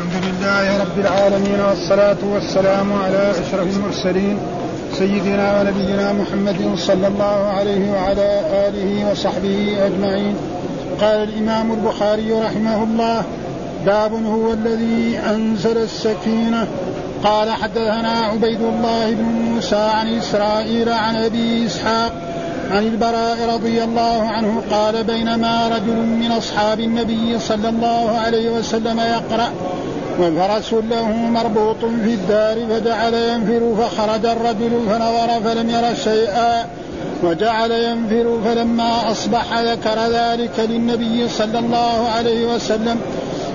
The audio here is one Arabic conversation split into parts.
الحمد لله رب العالمين والصلاة والسلام على أشرف المرسلين سيدنا ونبينا محمد صلى الله عليه وعلى آله وصحبه أجمعين. قال الإمام البخاري رحمه الله باب هو الذي أنزل السكينة. قال حدثنا عبيد الله بن موسى عن إسرائيل عن أبي إسحاق عن البراء رضي الله عنه قال بينما رجل من أصحاب النبي صلى الله عليه وسلم يقرأ وفرس له مربوط في الدار فجعل ينفر فخرج الرجل فنظر فلم ير شيئا وجعل ينفر فلما أصبح ذكر ذلك للنبي صلى الله عليه وسلم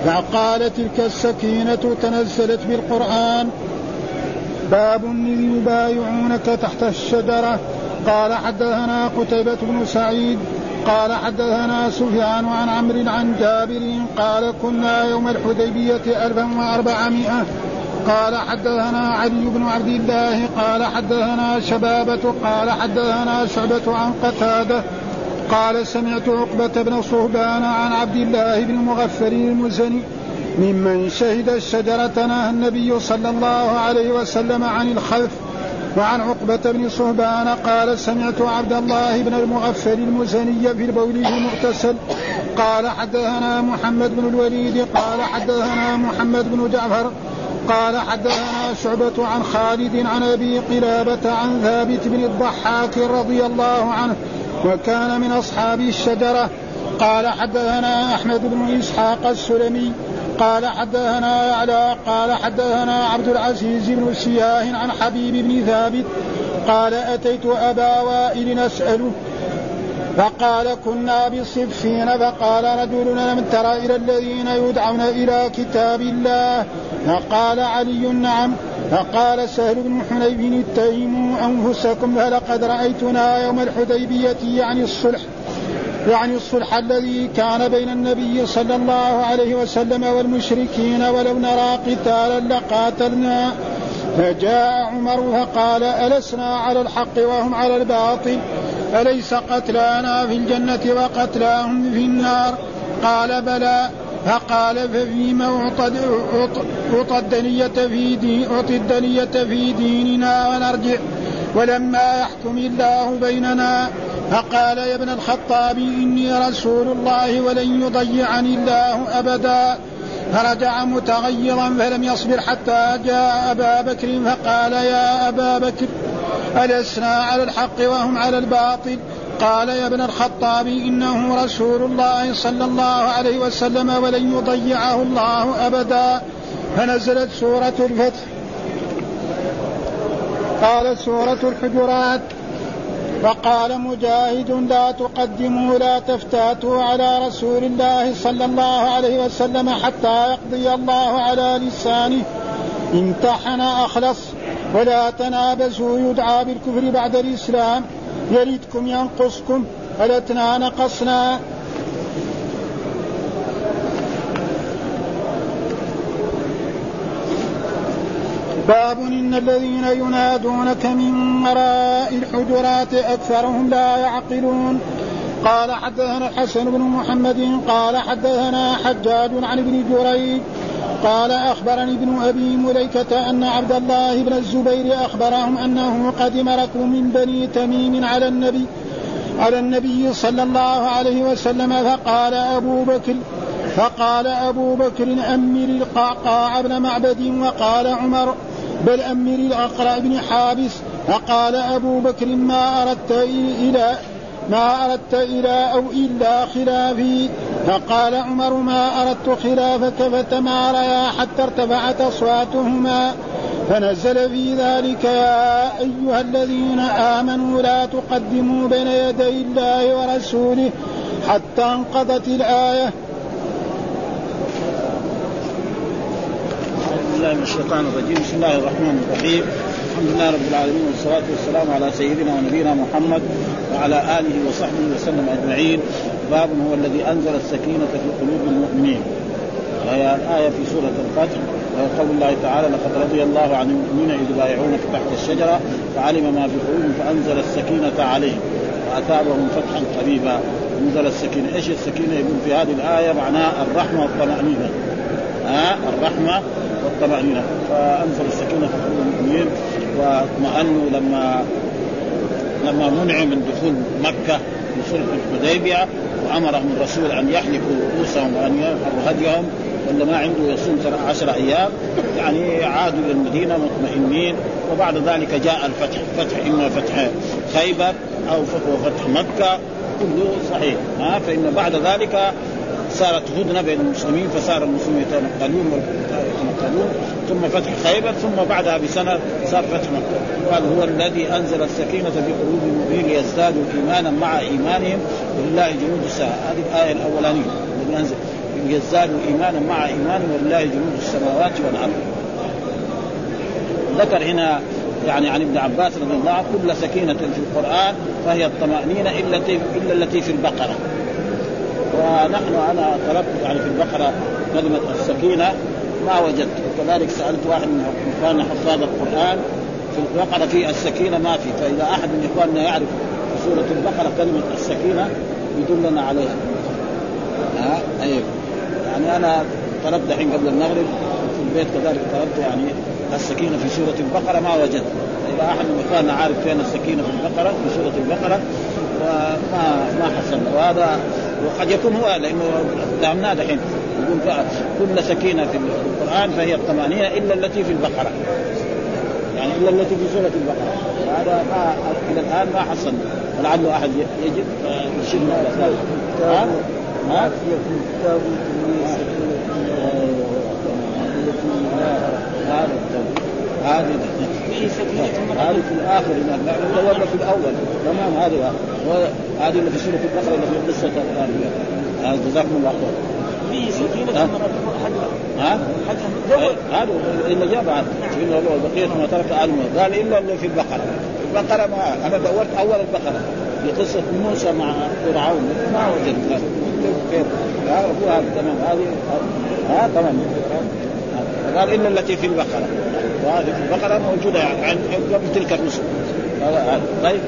فقال تلك السكينة تنزلت بالقرآن. باب إذ يبايعونك تحت الشجرة. قال حدثنا قتيبة بن سعيد قال حدثنا سفيان عن عمرو عن جابر قال كنا يوم الحديبية ألفا وأربعمائة. قال حدثنا علي بن عبد الله قال حدثنا شبابة قال حدثنا شعبة عن قتادة. قال سمعت عقبة بن صهبان عن عبد الله بن مغفر المزني ممن شهد الشجرة نهى النبي صلى الله عليه وسلم عن الخلف. وعن عقبة بن صهبان قال سمعت عبد الله بن المغفر المزني في البول المغتسل قال حدثنا محمد بن الوليد قال حدثنا محمد بن جعفر قال حدثنا شعبة عن خالد عن أبي قلابة عن ثابت بن الضحاك رضي الله عنه وكان من أصحاب الشجرة. قال حدثنا أحمد بن إسحاق السلمي قال حدثنا يعلى قال حدثنا عبد العزيز بن سياه عن حبيب بن ثابت قال أتيت أبا وائل نسأله فقال كنا بصفين فقال رجل لم تر إلى الذين يدعون إلى كتاب الله فقال علي نعم فقال سهل بن حنيف اتهموا أنفسكم فلقد رأيتنا يوم الحديبية يعني الصلح يعني الصلح الذي كان بين النبي صلى الله عليه وسلم والمشركين ولو نرى قتالا لقاتلنا. فجاء عمر فقال ألسنا على الحق وهم على الباطل أليس قتلانا في الجنة وقتلاهم في النار؟ قال بلى. فقال ففيما أعطى الدنية في دين أعطي الدنية في ديننا ونرجع. ولما يحكم الله بيننا فقال يا ابن الخطاب إني رسول الله ولن يضيعني الله أبدا. فرجع متغيظا فلم يصبر حتى جاء أبا بكر فقال يا أبا بكر ألسنا على الحق وهم على الباطل؟ قال يا ابن الخطاب إنه رسول الله صلى الله عليه وسلم ولن يضيعه الله أبدا. فنزلت سورة الفتح. قالت سورة الحجرات وقال مجاهد لا تقدموا لا تفتاتوا على رسول الله صلى الله عليه وسلم حتى يقضي الله على لسانه. امتحن أخلص ولا تنابزوا يدعى بالكفر بعد الإسلام. يردكم ينقصكم. ألتنا نقصنا باب إن الذين ينادونك من وراء الحجرات أكثرهم لا يعقلون. قال حدثنا الحسن بن محمد قال حدثنا حجاج عن ابن جريج قال أخبرني ابن أبي مليكة أن عبد الله بن الزبير أخبرهم أنه قدم ركب من بني تميم على النبي على النبي صلى الله عليه وسلم فقال أبو بكر فقال أبو بكر أمر القعقاع بن معبد وقال عمر بل أمر الأقرع بن حابس فقال أبو بكر ما أردت إلى ما أردت إلى أو إلا خلافي. فقال عمر ما أردت خلافك فتماريا حتى ارتفعت أصواتهما. فنزل في ذلك يا أيها الذين آمنوا لا تقدموا بين يدي الله ورسوله حتى انقضت الآية. بالله من الشيطان الرجيم. بسم الله الرحمن الرحيم. الحمد لله رب العالمين والصلاة والسلام على سيدنا ونبينا محمد وعلى آله وصحبه وسلم أجمعين. باب هو الذي أنزل السكينة في قلوب المؤمنين. وهي الآية في سورة الفتح. وقول الله تعالى لقد رضي الله عن المؤمنين إذ يبايعونك تحت الشجرة فعلم ما في قلوبهم فأنزل السكينة عليهم. وأثابهم فتحا قريبا أنزل السكينة. إيش السكينة يقول في هذه الآية؟ معناها الرحمة والطمأنينة. ها؟ الرحمة والطمانينه فأنزل السكينة في قلوب المؤمنين واطمأنوا لما لما منع من دخول مكة بصلح الحديبية وأمرهم الرسول أن يحلقوا رؤوسهم وأن ينحروا هديهم. ولا ما عنده يصوم عشر أيام يعني عادوا إلى المدينة مطمئنين. وبعد ذلك جاء الفتح فتح إما فتح خيبر أو فتح مكة. كله صحيح. ها فإن بعد ذلك صارت هدنة بين المسلمين فصار المسلمون يتنقلون. ويتنقلون ثم فتح خيبر ثم بعدها بسنة صار فتح مكة. قال هو الذي أنزل السكينة في قلوب المؤمنين ليزدادوا إيمانا مع إيمانهم ولله جنود السماء. هذه الآية الأولانية الذي أنزل. ليزدادوا إيمانا مع إيمانهم ولله جنود السماوات والأرض. ذكر هنا يعني عن ابن عباس رضي الله عنه كل سكينة في القرآن فهي الطمأنينة إلا إلا التي في البقرة. ونحن أنا طلبت يعني في البقرة كلمة السكينة. ما وجدت. وكذلك سألت واحد من إخواننا حفاظ القرآن في البقرة في السكينة ما في. فإذا أحد من إخواننا يعرف في سورة البقرة كلمة السكينة يدلنا عليها. ها؟ أيوه يعني أنا طلبت الحين قبل المغرب في البيت كذلك طلبت يعني السكينة في سورة البقرة ما وجدت. إذا أحد من إخواننا عارف فين السكينة في البقرة في سورة البقرة ما ما حصل وهذا وقد يكون هو لأنه فهمناه دحين. يقول كل سكينة في القرآن فهي الطمأنينة إلا التي في البقرة. يعني إلا التي في سورة البقرة. هذا ما إلى الآن ما حصل. ولعله أحد يجد يرشدنا ها؟ ها؟ هذا هذه هذه في الآخر دورنا في الأول؟ تمام هذه هذه اللي في سورة البقرة اللي في قصة الآن. جزاكم الله خير. في سكينة ها؟ هذا اللي جاء بعد بقية ما ترك آل قال إلا اللي في البقرة البقرة ما أنا دورت أول البقرة. في قصة موسى مع فرعون. ما وجدت. كيف؟ هو هذا تمام. هذه ها؟ تمام. قال إلا التي في البقرة. وهذه في البقرة موجودة يعني قبل تلك الرسل. طيب.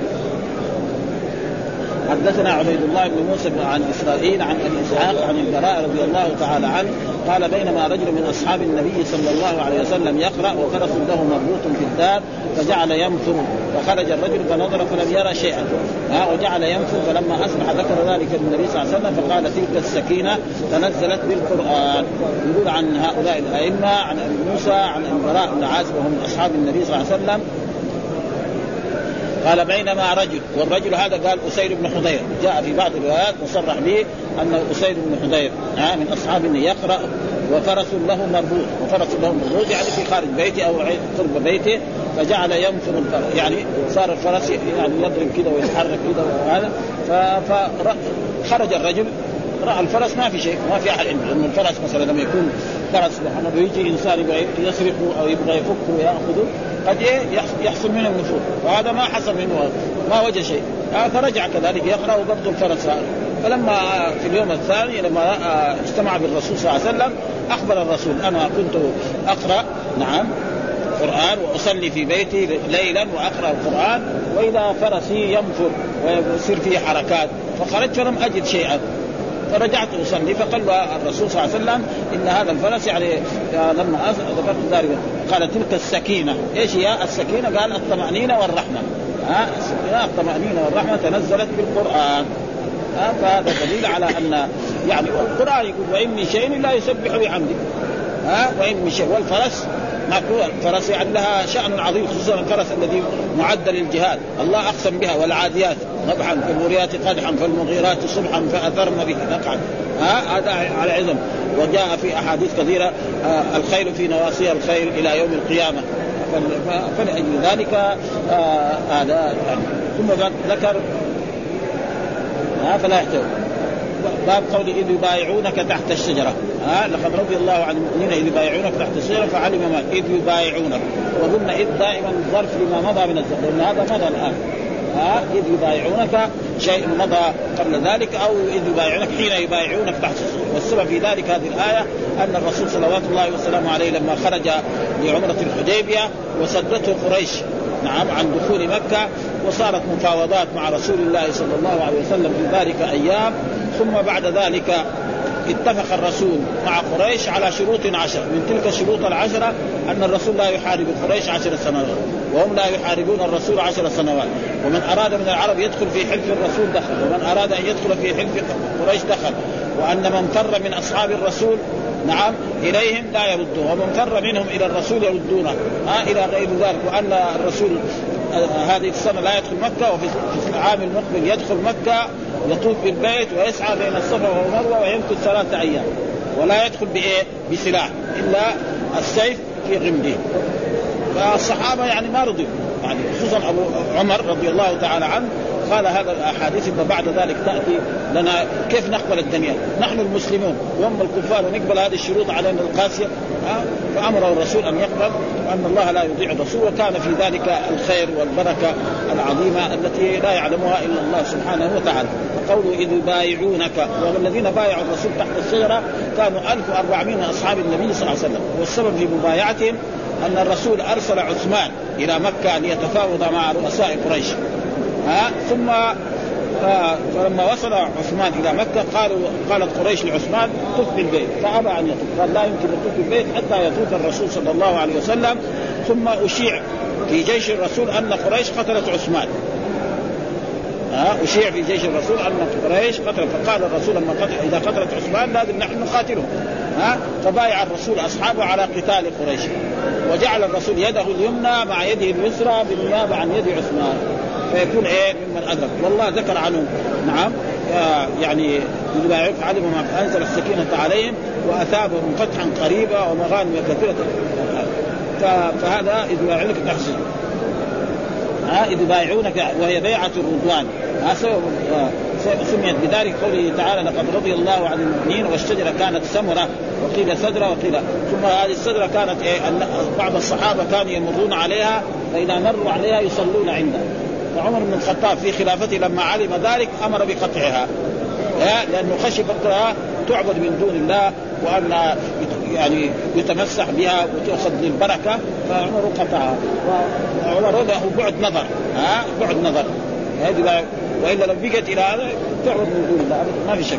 حدثنا عبيد الله بن موسى عن إسرائيل عن أبي إسحاق عن البراء رضي الله تعالى عنه قال بينما رجل من أصحاب النبي صلى الله عليه وسلم يقرأ وفرس له مربوط في الدار فجعل ينفر فخرج الرجل فنظر فلم يرى شيئا. ها وجعل ينفر فلما أصبح ذكر ذلك للنبي صلى الله عليه وسلم فقال تلك السكينة تنزلت بالقرآن. يقول عن هؤلاء الأئمة عن أبي موسى عن البراء بن عازب وهم أصحاب النبي صلى الله عليه وسلم قال بينما رجل والرجل هذا قال أسير بن حضير. جاء في بعض الروايات مصرح به انه أسير بن حضير ها من أصحاب يقرأ وفرس له مربوط وفرس له مربوط يعني في خارج بيته أو قرب بيته فجعل ينفر الفرس يعني صار الفرس يعني يضرب كذا ويتحرك كذا وهذا فخرج الرجل رأى الفرس ما في شيء ما في أحد عنده لأن الفرس مثلا لما يكون فرس سبحان يجي إنسان يبغى يسرقه أو يبغى يفكه ويأخذه قد إيه؟ يحصل منه النفوذ. وهذا ما حصل منه ما وجد شيء. فرجع كذلك يقرأ وبرضه الفرس. فلما في اليوم الثاني لما اجتمع بالرسول صلى الله عليه وسلم أخبر الرسول أنا كنت أقرأ نعم القرآن وأصلي في بيتي ليلا وأقرأ القرآن وإذا فرسي ينفر ويصير فيه حركات فخرجت فلم أجد شيئا. فرجعت اصلي فقال له الرسول صلى الله عليه وسلم إن هذا الفرس يعني لما ذكرت ذلك قال تلك السكينة، إيش هي السكينة؟ قال الطمأنينة والرحمة. ها السكينة الطمأنينة والرحمة تنزلت بالقرآن. ها فهذا دليل على أن يعني القرآن يقول وإن من شيء لا يسبح بحمده. ها وإن من شيء والفرس مكروه الفرس يعني لها شأن عظيم خصوصا الفرس الذي معد للجهاد. الله أقسم بها والعاديات. نبحا فالموريات قدحا فالمغيرات صبحا فأثرن به. نقعا ها؟ هذا على عظم وجاء في أحاديث كثيرة آه الخير في نواصي الخير إلى يوم القيامة. فلأجل ذلك. آه هذا يعني. ثم ذكر فلا يحتوي. باب قول إذ يبايعونك تحت الشجرة. ها لقد رضي الله عن المؤمنين إذ يبايعونك تحت الشجرة فعلم ما إذ يبايعونك. وقلنا إذ دائما ظرف لما مضى من الزمن لأن هذا مضى الآن. ها إذ يبايعونك شيء مضى قبل ذلك أو إذ يبايعونك حين يبايعونك تحت الشجرة. والسبب في ذلك هذه الآية أن الرسول صلوات الله وسلامه عليه لما خرج لعمرة الحديبية وسدته قريش نعم عن دخول مكة وصارت مفاوضات مع رسول الله صلى الله عليه وسلم في ذلك أيام. ثم بعد ذلك اتفق الرسول مع قريش على شروط عشر. من تلك الشروط العشرة أن الرسول لا يحارب قريش عشر سنوات وهم لا يحاربون الرسول عشر سنوات. ومن أراد من العرب يدخل في حلف الرسول دخل ومن أراد أن يدخل في حلف قريش دخل. وأن من فر من أصحاب الرسول نعم إليهم لا يردون ومن فر منهم إلى الرسول يردونه. ها إلى غير ذلك وأن الرسول هذه السنة لا يدخل مكة وفي العام المقبل يدخل مكة يطوف بالبيت ويسعى بين الصفا والمروة ويمكث ثلاثة أيام. ولا يدخل بإيه؟ بسلاح. إلا السيف في غمده. فالصحابة يعني ما رضوا يعني خصوصا أبو عمر رضي الله تعالى عنه قال هذا الأحاديث ثم بعد ذلك تأتي لنا كيف نقبل الدنيا؟ نحن المسلمون. وهم الكفار ونقبل هذه الشروط علينا القاسية فأمره الرسول أن يقبل وان الله لا يضيع الرسول وكان في ذلك الخير والبركة العظيمة التي لا يعلمها إلا الله سبحانه وتعالى. فقوله إذ يبايعونك والذين بايعوا الرسول تحت الشجره كانوا 1400 من أصحاب النبي صلى الله عليه وسلم. والسبب في مبايعتهم أن الرسول أرسل عثمان إلى مكة ليتفاوض مع رؤساء قريش. ها؟ ثم فلما وصل عثمان إلى مكة قالوا قالت قريش لعثمان طف بالبيت. فأبى أن يطوف. قال لا يمكن يطوف بالبيت حتى يطوف الرسول صلى الله عليه وسلم. ثم أشيع في جيش الرسول أن قريش قتلت عثمان. أشيع في جيش الرسول أن قريش قتل فقال الرسول لما قتل إذا قتلت عثمان لازم نحن نقاتلهم. ها؟ فبايع الرسول أصحابه على قتال قريش. وجعل الرسول يده اليمنى مع يده اليسرى بالنيابة عن يد عثمان. فيكون إيه ممن ادرك والله ذكر عنهم نعم يعني يبايعوك علم ما أنزل السكينة عليهم وأثابهم فتحا قريبا ومغانم كثيرة. فهذا إذ يبايعونك تحسن ها إذ يبايعونك وهي بيعة الرضوان. سميت بذلك قوله تعالى لقد رضي الله عن المؤمنين والشجرة كانت سمرة وقيل سدره وقيل ثم هذه السدره كانت إيه بعض الصحابة كانوا يمرون عليها فإذا مروا عليها يصلون عندها. فعمر بن الخطاب في خلافته لما علم ذلك أمر بقطعها. لأنه خشي تعبد من دون الله وأن يعني يتمسح بها وتؤخذ للبركه فعمر قطعها. وعمر له بعد نظر ها بعد نظر. هذه وإلا لو بقت إلى هذا تعبد من دون الله ما في شك.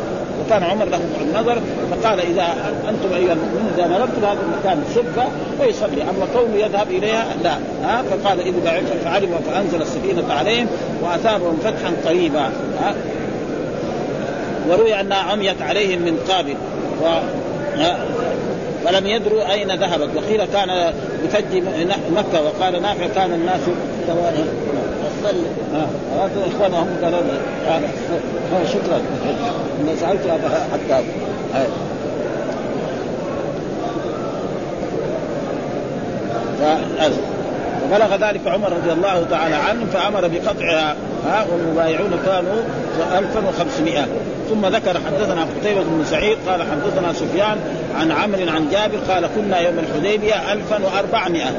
وكان عمر له بعد نظر فقال إذا أنتم أيها المؤمنون إذا مررتم هذا المكان سبه فيصلي أما كونه يذهب إليها لا ها؟ فقال إذا بعث فعلموا فأنزل السكينة عليهم وأثابهم فتحا قريبا ها؟ وروي أنها عميت عليهم من قابل و فلم يدروا أين ذهبت وقيل كان يفجي مكة وقال نافع كان الناس صلي هذا اخوانا هم قالوا شكرا. أنا سألت حتى فبلغ ذلك عمر رضي الله تعالى عنه فأمر بقطعها ها والمبايعون كانوا 1500 ثم ذكر حدثنا قتيبة بن سعيد قال حدثنا سفيان عن عمرو عن جابر قال كنا يوم الحديبية 1400 ها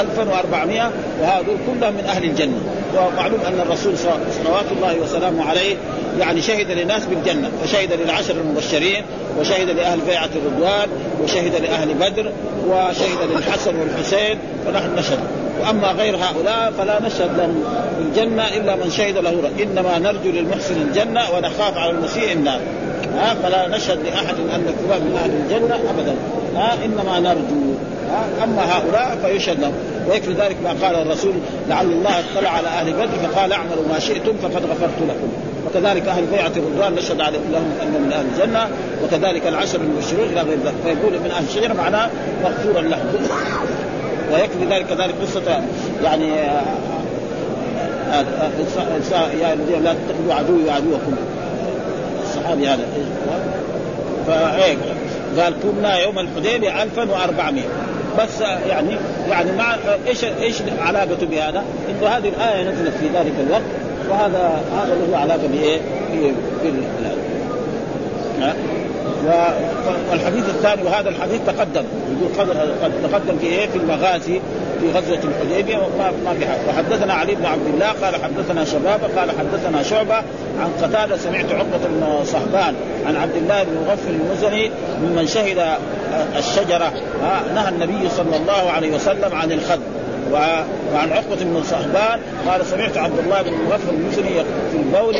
1400 وهذول كلهم من أهل الجنة. ومعلوم أن الرسول صلوات الله وسلامه عليه يعني شهد للناس بالجنة فشهد للعشر المبشرين وشهد لأهل بيعة الرضوان وشهد لأهل بدر وشهد للحسن والحسين فنحن نشهد. وأما غير هؤلاء فلا نشهد لهم بالجنة إلا من شهد له إنما نرجو للمحسن الجنة ونخاف على المسيء النار. ها فلا نشهد لأحد أن فلان من أهل الجنة ابدا. ها إنما نرجو أما هؤلاء فيشهد لهم. ويكفي ذلك ما قال الرسول لعل الله اطلع على أهل بدر فقال اعملوا ما شئتم فقد غفرت لكم. وكذلك أهل بيعة الرضوان نشهد لهم أنهم من أهل الجنة. وكذلك العشر المبشرون إلى غير ذلك. فيقول من أهل الشجره معناه مغفورا لهم. ويكفي ذلك كذلك قصة يعني آه، آه، آه، يا الذين لا تتخذوا عدوي وعدوكم. الصحابي هذا فايه قال كنا يوم الحديبية 1400 بس يعني يعني مع إيش إيش علاقته بهذا؟ إنه هذه الآية نزلت في ذلك الوقت وهذا هذا له علاقة بإيه؟ والحديث الثاني وهذا الحديث تقدم يقول قد تقدم في إيه؟ في المغازي في غزوة الحديبية وما ما في حاجة وحدثنا علي بن عبد الله قال حدثنا شبابة قال حدثنا شعبة عن قتادة سمعت عقبة بن صهبان عن عبد الله بن مغفل المزني ممن شهد الشجرة نهى النبي صلى الله عليه وسلم عن الخذ وعن عقبة بن صهبان قال سمعت عبد الله بن مغفل المزني في البول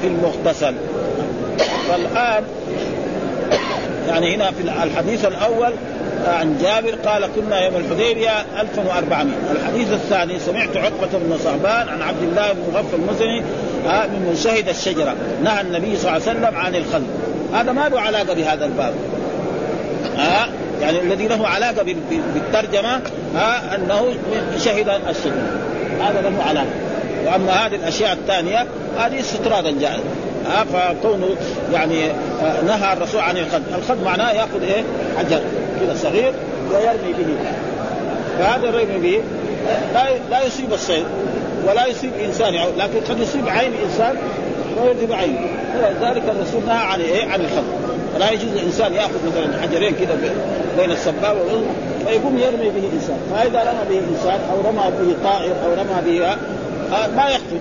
في المغتسل. فالآن يعني هنا في الحديث الأول عن جابر قال كنا يوم الحديبية 1400 الحديث الثاني سمعت عقبة بن صعبان عن عبد الله بن مغفل المزني آه، من شهد الشجرة. نهى النبي صلى الله عليه وسلم عن الخلق. هذا ما له علاقة بهذا الباب. ها آه، يعني الذي له علاقة بالترجمة ها آه، أنه شهد الشجرة. هذا له علاقة. وأما هذه الأشياء الثانية هذه استطرادا جاءت. فكونه يعني نهى الرسول عن الخد، الخد معناه يأخذ إيه؟ حجر كذا صغير ويرمي به. فهذا الرمي به لا لا يصيب الصيد ولا يصيب إنسان. يعني لكن قد يصيب عين إنسان ويذهب عينه ولذلك الرسول نهى عن إيه؟ عن الخط فلا يجوز الانسان يأخذ مثلا حجرين كذا بين السبابه والأذن فيقوم يرمي به إنسان. فإذا رمى به إنسان أو رمى به طائر أو رمى به ما يخطب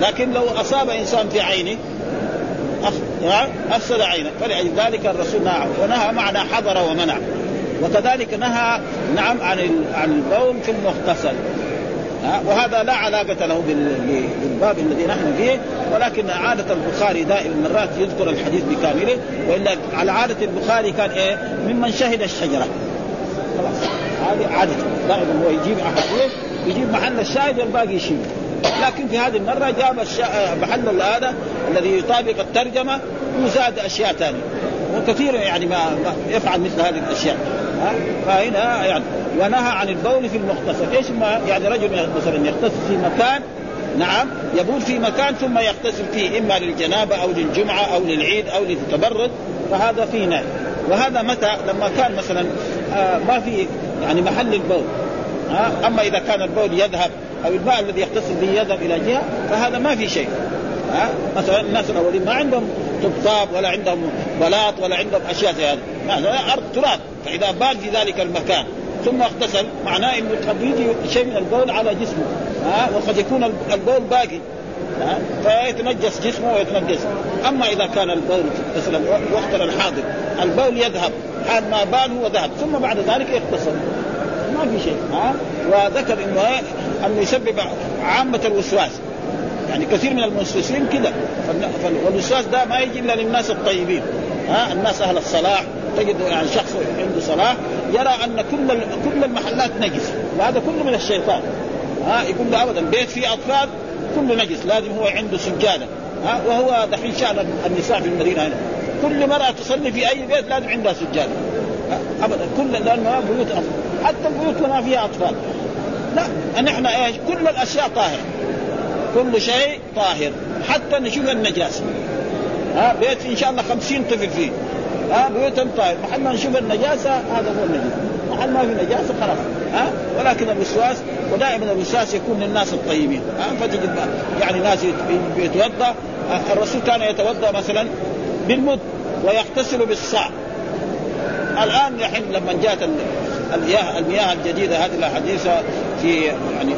لكن لو أصاب إنسان في عينه أفسد عينه. فلذلك الرسول نهى ونهى معنى حضر ومنع. وكذلك نهى نعم عن عن البول في المغتسل وهذا لا علاقة له بالباب الذي نحن فيه ولكن عادة البخاري دائما مرات يذكر الحديث بكامله وإلا على عادة البخاري كان إيه؟ ممن شهد الشجرة. خلاص. هذه عادة. دائما هو يجيب أحاديث يجيب محل الشاهد والباقي يشيل. لكن في هذه المرة جاب محل هذا الذي يطابق الترجمة وزاد أشياء ثانية. وكثير يعني ما يفعل مثل هذه الأشياء. فهنا يعني ونهى عن البول في المغتسل إيش ما يعني رجل مثلا يغتسل في مكان؟ نعم يبول في مكان ثم يغتسل فيه إما للجنابة أو للجمعة أو للعيد أو للتبرد فهذا فيه نهي. وهذا متى؟ لما كان مثلا آه ما في يعني محل البول آه أما إذا كان البول يذهب أو الماء الذي يغتسل به يذهب إلى جهة فهذا ما في شيء ها. مثلا الناس الأولين ما عندهم طبطاب ولا عندهم بلاط ولا عندهم أشياء زي هذا. أرض تراب. فإذا بال في ذلك المكان. ثم اغتسل معناه إنه قد يجي شيء من البول على جسمه. ها وقد يكون البول باقي. فيتنجس جسمه ويتنجس. أما إذا كان البول مثلا وقت الحاضر البول يذهب. حال ما بال هو ذهب. ثم بعد ذلك يغتسل. ما في شيء. ها وذكر إنه انه يسبب عامة الوسواس. يعني كثير من الموسوسين كذا والوسواس ده ما يجي إلا للناس الطيبين. ها الناس أهل الصلاح. تجد يعني شخص عنده صلاح يرى أن كل كل المحلات نجس. وهذا كله من الشيطان. ها يقول له ابدا بيت فيه أطفال كله نجس. لازم هو عنده سجادة. ها وهو دحين شان النساء في المدينة هنا. كل مرأة تصلي في أي بيت لازم عندها سجادة. أبدا. كل لأنه بيوت أطفال. حتى البيوت ما فيها أطفال. لا نحن إيش؟ كل الأشياء طاهرة. كل شيء طاهر حتى نشوف النجاسة. ها بيت إن شاء الله خمسين طفل فيه. ها بيوت طاهر. محل ما نشوف النجاسة هذا هو النجاسة. محل ما في نجاسة خلاص. ها ولكن الوسواس ودائما الوسواس يكون للناس الطيبين. ها فتجد يعني ناس يتوضأ. الرسول كان يتوضأ مثلا بالمد ويغتسل بالصاع. الآن الحين لما جاءت المياه المياه الجديدة هذه الأحاديث في يعني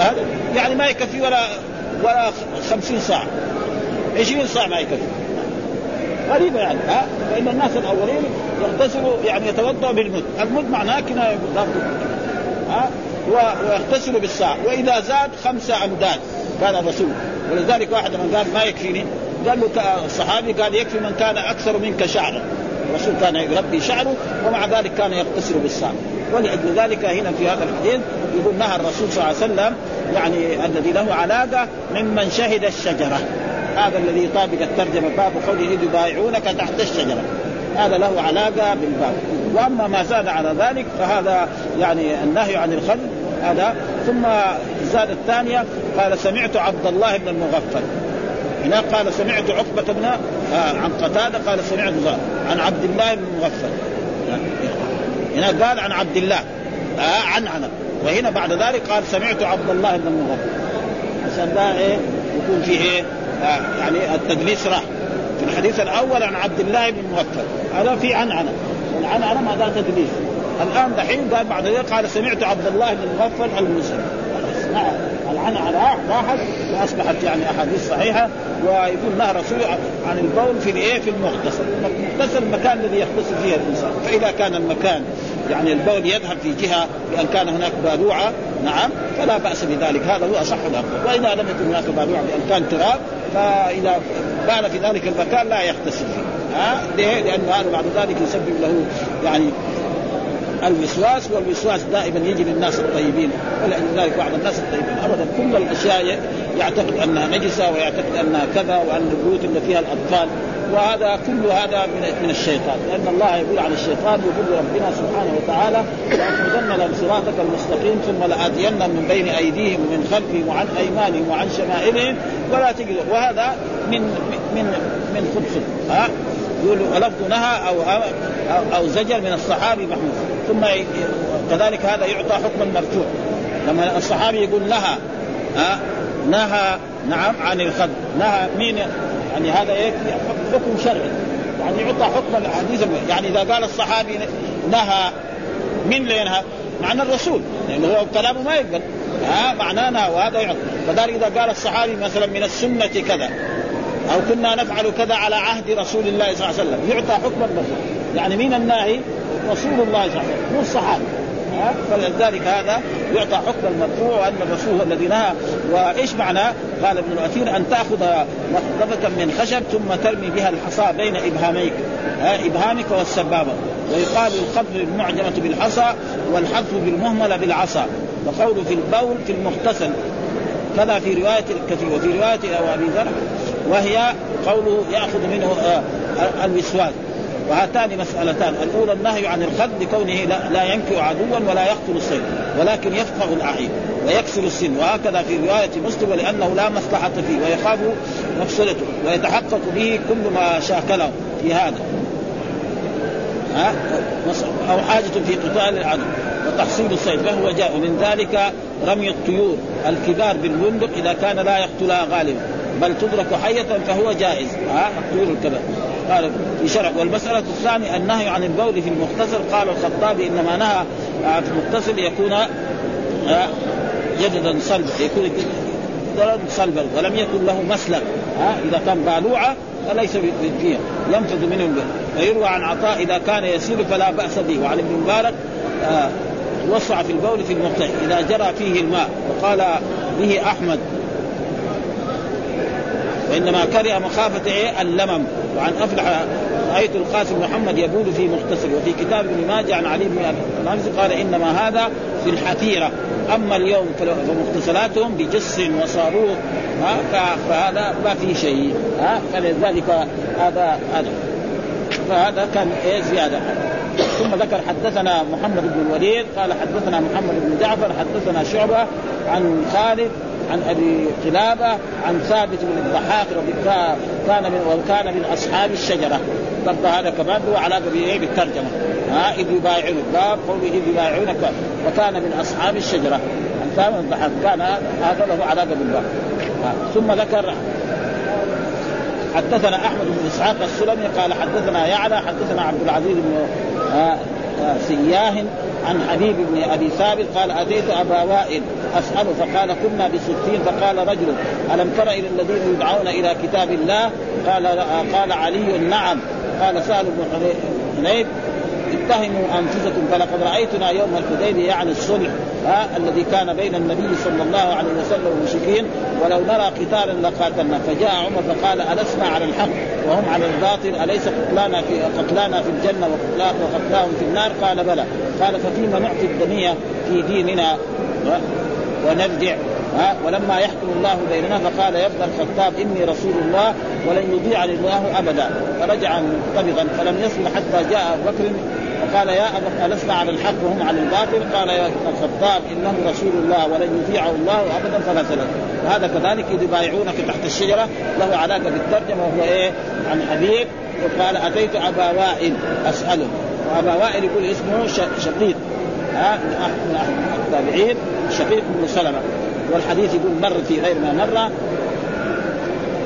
هذا يعني ما يكفي ولا ولا 50 صاع 20 صاع ما يكفي. غريبة يعني ها؟ فإن الناس الأولين يغتسلوا يعني يتوضأ بالمد. المد معناه كنا ها؟ ويغتسلوا بالصاع وإذا زاد خمسة أمداد كان الرسول. ولذلك واحد من قال ما يكفيني قال له الصحابي قال يكفي من كان أكثر منك شعرا. الرسول كان يربي شعره ومع ذلك كان يغتسل بالصعب. ولأجل ذلك هنا في هذا الحديث يقول نهى الرسول صلى الله عليه وسلم يعني الذي له علاقة ممن شهد الشجرة. هذا الذي يطابق الترجمة باب قوله إذ يبايعونك تحت الشجرة. هذا له علاقة بالباب وأما ما زاد على ذلك فهذا يعني النهي عن الخل هذا. ثم زاد الثانية قال سمعت عبد الله بن المغفل. هنا قال سمعت عقبة بن آه عن قتادة قال سمعت عن عبد الله بن مغفل. هنا قال عن عبد الله آه عن عن وهنا بعد ذلك قال سمعت عبد الله بن مغفل. عشان ده إيه؟ يكون فيه إيه؟ آه يعني التدليس راح. في الحديث الأول عن عبد الله بن مغفل. هذا في عنعنه والعنعنه ما ذا تدليس. الآن دحين قال بعد ذلك قال سمعت عبد الله بن مغفل المسلم. نعم العنعنه راحت واصبحت يعني أحاديث صحيحة ويقول نهى رسول عن البول في الإيه؟ في المغتسل، المغتسل المكان الذي يغتسل فيه الإنسان، فإذا كان المكان يعني البول يذهب في جهة بأن كان هناك بالوعه نعم فلا بأس بذلك. هذا هو أصح الافضل، وإذا لم يكن هناك بالوعه بأن كان تراب فإذا بال في ذلك المكان لا يغتسل فيه. ها؟ ليه؟ لأن هذا بعد ذلك يسبب له يعني الوسواس والوسواس دائما يجي للناس الطيبين ولذلك بعض الناس الطيبين ابدا. كل الأشياء يعتقد أنها نجسة ويعتقد أنها كذا وأن البيوت اللي فيها الأطفال وهذا كل هذا من من الشيطان. لأن الله يقول على الشيطان يقول ربنا سبحانه وتعالى لاخذن لهم صراطك المستقيم ثم لآتينهم من بين أيديهم ومن خلفهم وعن أيمانهم وعن شمائلهم. ولا تجد وهذا من من من خبث. ها؟ يقول ولفظ نهى أو أو, زجر من الصحابي محمود. ثم كذلك هذا يعطى حكم المرفوع لما الصحابي يقول نهى ها نهى نعم عن الخد. نهى مين؟ يعني هذا إيه؟ حكم شرعي. يعني يعطى حكم الحديث يعني إذا قال الصحابي نهى من اللي ينهى؟ معنى الرسول. لأنه يعني هو كلامه ما يقبل. ها معناه نهى وهذا يعطى. فذلك إذا قال الصحابي مثلا من السنة كذا أو كنا نفعل كذا على عهد رسول الله صلى الله عليه وسلم يعطى حكم الرسول يعني مين الناهي؟ رسول الله صلى الله عليه وسلم مو فلذلك هذا يعطى حكم المرفوع وأن الرسول الذي نهى وإيش معنى؟ قال ابن الأثير أن تأخذ مخطفه من خشب ثم ترمي بها الحصى بين إبهاميك إبهامك والسبابة. ويقال القبض المعجمة بالحصى والحذف بالمهملة بالعصا. وقول في البول في المغتسل كذا في رواية الكثير وفي رواية أبي ذر وهي قوله يأخذ منه آه، الوسواس. وهاتان مسألتان. الأولى النهي عن الخد لكونه لا, لا عدوا ولا يقتل الصيد ولكن يفقه الأعين ويكسر السن. وهكذا في رواية مسلم ولأنه لا مصلحة فيه ويخاف مفسدته ويتحقق به كل ما شاكله في هذا. ها؟ أو حاجة في قتال العدو وتحصيل الصيد فهو جاء. ومن ذلك رمي الطيور الكبار بالبندق إذا كان لا يقتلها غالبا. بل تدرك حية فهو جائز. ها؟ الطيور الكبار قال في شرع والمسألة الثانية النهي عن البول في المغتسل. قال الخطابي إنما نهى في المغتسل يكون جددا صلبا. يكون جددا صلبا ولم يكن له مسلك. ها؟ إذا كان بالوعة فليس فيها ينفذ منه البول ويروى عن عطاء إذا كان يسير فلا بأس به. وعن ابن مبارك آه وسع في البول في المغتسل. إذا جرى فيه الماء. وقال به أحمد وإنما كره مخافة إيه؟ اللمم. وعن أفلح رأيت القاسم محمد يبول في مغتسل وفي كتاب ابن ماجه عن علي بن أبي قال إنما هذا في الحفيره أما اليوم فمغتسلاتهم بجس وصاروخ فهذا ما في شيء ها فلذلك هذا هذا. فهذا كان إيه؟ زيادة. ثم ذكر حدثنا محمد بن الوليد قال حدثنا محمد بن جعفر حدثنا شعبة عن خالد عن أبي قلابة عن ثابت بن الضحاك رضي كان من وكان من أصحاب الشجرة. برضه هذا كمان له علاقه بايه بالترجمة. ها إذ يبايعونك باب قوله إذ يبايعونك. وكان من أصحاب الشجرة. عن ثابت بن الضحاك. كان هذا له علاقة بالباب. ثم ذكر حدثنا أحمد بن إسحاق السلمي قال حدثنا يعلى حدثنا عبد العزيز بن سياه عن حبيب بن أبي ثابت قال أتيت أبا وائل اساله فقال كنا بستين فقال رجل ألم تر إلى الذين يدعون إلى كتاب الله؟ قال قال علي نعم. قال سهل بن حنيف اتهموا أنفسكم. فلقد رأيتنا يوم الحديبية يعني الصلح ها الذي كان بين النبي صلى الله عليه وسلم والمشركين ولو نرى قتالا لقاتلنا. فجاء عمر فقال ألسنا على الحق وهم على الباطل؟ أليس قتلانا في قتلانا في الجنة وقتلاهم في النار؟ قال بلى. قال ففيما نعطي الدنيا في ديننا ونرجع ها ولما يحكم الله بيننا فقال يا ابن الخطاب إني رسول الله ولن يضيعني الله أبدا. فرجع منقبضا فلم يصل حتى جاء أبو بكر فقال يا ألسنا على الحق وهم على الباطل؟ قال يا الخطاب انه رسول الله ولن يطيعه الله أبدا فلا سلام وهذا كذلك اذ يبايعونك تحت الشجرة له علاقة بالترجمة وهو إيه؟ عن حبيب. وقال أتيت أبا وائل اساله وأبا وائل يقول اسمه شقيق. ها من أحد التابعين شقيق بن سلمة. والحديث يقول مر في غير ما مر.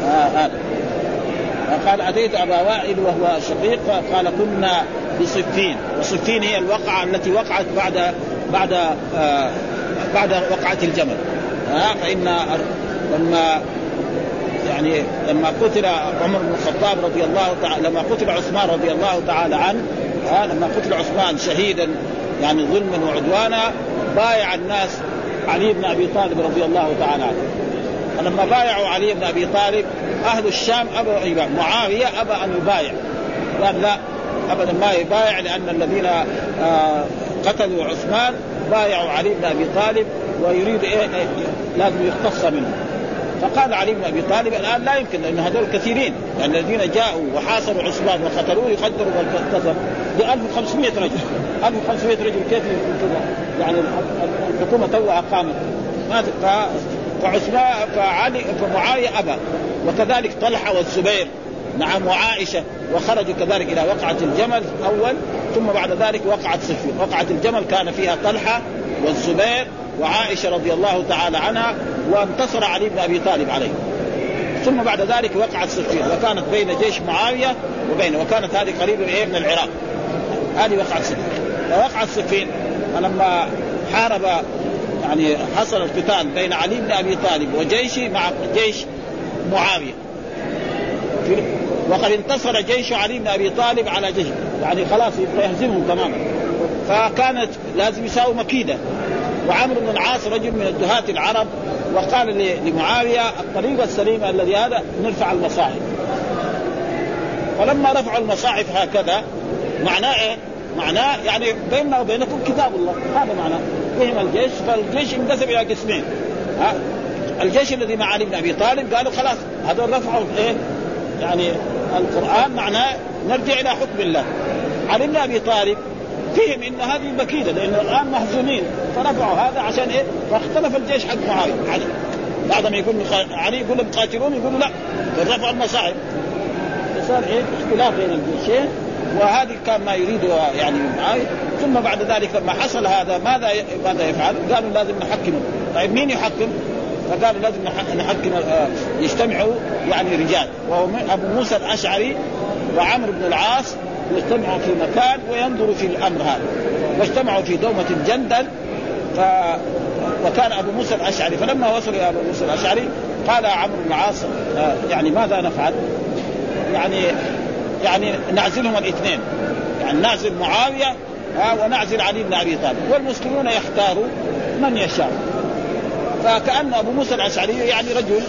هذا. آه قال أتيت أبا وائل وهو شقيق قال كنا بصفين وصفين هي الوقعة التي وقعت بعد بعد آه بعد وقعة الجمل. آه فإن لما يعني لما قتل عمر بن الخطاب رضي الله تعالى لما قتل عثمان رضي الله تعالى عنه آه لما قتل عثمان شهيدا يعني ظلما وعدوانا بايع الناس علي بن أبي طالب رضي الله تعالى عنه. فلما بايعوا علي بن أبي طالب أهل الشام أبوا معاوية أبى أن يبايع. قال لا ابدا ما يبايع لأن الذين آه قتلوا عثمان بايعوا علي بن أبي طالب ويريد إيه, إيه لازم يختص منه. فقال علي بن أبي طالب الآن لا يمكن لأن هذول كثيرين. لأن الذين جاءوا وحاصروا عثمان وقتلوه يقدروا ب 1500 رجل. 1500 رجل كيف يعني الحكومة توها قامت ما فعثمان فعلي فمعاوية أبى. وكذلك طلحة والزبير. نعم وعائشة وخرجوا كذلك إلى وقعة الجمل أول ثم بعد ذلك وقعت صفين وقعة الجمل كان فيها طلحة والزبير وعائشة رضي الله تعالى عنها وانتصر علي بن أبي طالب عليه. ثم بعد ذلك وقعت صفين وكانت بين جيش معاوية وبينه وكانت هذه قريبه إيه؟ من العراق. هذه وقعت صفين فوقعت صفين فلما حارب يعني حصل القتال بين علي بن أبي طالب وجيشه مع جيش معاوية. وقد انتصر جيش علي بن أبي طالب على جيش. يعني خلاص يهزمهم تماما. فكانت لازم يساووا مكيدة. وعمرو بن العاص رجل من الدهاة العرب وقال لمعاوية الطريق السليم الذي هذا نرفع المصاحف. فلما رفعوا المصاحف هكذا معناه إيه؟ معناه يعني بيننا وبينكم كتاب الله. هذا معناه. فهم الجيش فالجيش انقسم إلى قسمين. ها؟ الجيش الذي مع علي بن أبي طالب قالوا خلاص هذول رفعوا إيه؟ يعني القرآن معناه نرجع إلى حكم الله علي بن أبي طالب فهم إن هذه مكيدة لأن الآن مهزومين فرفعوا هذا عشان إيه؟ فاختلف الجيش حق معاوية علي بعضهم يقول علي يقول لهم قاتلون يقولوا لا رفعوا المصاعب فصار إيه؟ اختلاف بين الجيشين وهذه كان ما يريده يعني معاوية ثم بعد ذلك لما حصل هذا ماذا ماذا يفعل؟ قالوا لازم نحكمه طيب مين يحكم؟ فقالوا لازم نحكم آه، يجتمعوا يعني رجال. وهو أبو موسى الأشعري وعمرو بن العاص يجتمعوا في مكان وينظروا في الأمر هذا. واجتمعوا في دومة جندل ف وكان أبو موسى الأشعري. فلما وصلوا إلى أبو موسى الأشعري قال عمرو بن العاص آه، يعني ماذا نفعل؟ يعني يعني نعزلهم الاثنين. يعني نعزل معاوية ونعزل علي بن أبي طالب. والمسلمون يختاروا من يشاء. فكأن أبو موسى الأشعري يعني رجل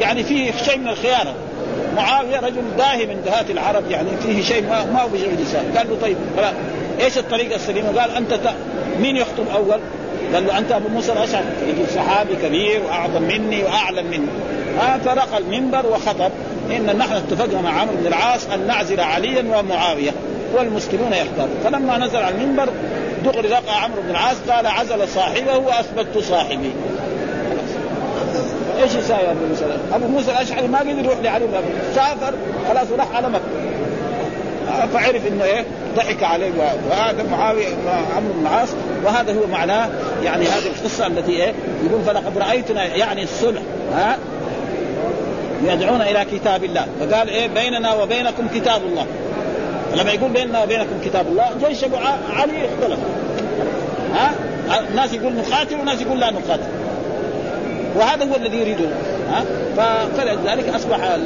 يعني فيه شيء من الخيانة. معاوية رجل داهي من دهات العرب يعني فيه شيء ما, ما هو بيجي لسان قال له طيب فلا إيش الطريقة السليمة؟ قال أنت ت... مين يخطب أول؟ قال له أنت أبو موسى الأشعري. يجي صحابي كبير وأعظم مني وأعلم مني. آه فرق المنبر وخطب. إن نحن اتفقنا مع عمرو بن العاص أن نعزل عليا ومعاوية والمسلمون يختارون فلما نزل على المنبر دغري لقى عمرو بن العاص قال عزل صاحبه وأثبت صاحبي. إيش يساوي أبو موسى؟ أبو موسى الأشعري ما قدر يروح لعلي بن سافر خلاص وراح على مكة. فعرف إنه إيه ضحك عليه وهذا معاوية عمرو بن العاص وهذا هو معناه يعني هذه القصة التي إيه يقول فلقد رأيتنا يعني الصلح ها؟ يدعون إلى كتاب الله. فقال إيه بيننا وبينكم كتاب الله. لما يقول بيننا وبينكم كتاب الله جيش علي اختلف. ها؟ الناس يقول نقاتل وناس يقول لا نقاتل وهذا هو الذي يريده ها؟ فلذلك أصبح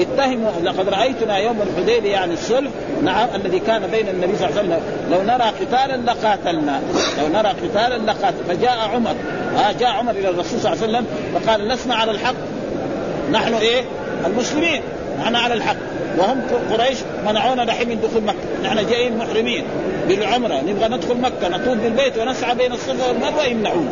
اتهموا لقد رأيتنا يوم الحديبية يعني الصلح نعم الذي كان بين النبي صلى الله عليه وسلم. لو نرى قتالا لقاتلنا لو نرى قتالا لقاتل فجاء عمر ها؟ جاء عمر إلى الرسول صلى الله عليه وسلم فقال لسنا على الحق نحن إيه؟ المسلمين نحن على الحق. وهم قريش منعونا دحين من دخول مكة نحن جايين محرمين. بالعمرة نبغى ندخل مكة نطوف بالبيت ونسعى بين الصفا والمروة يمنعونا.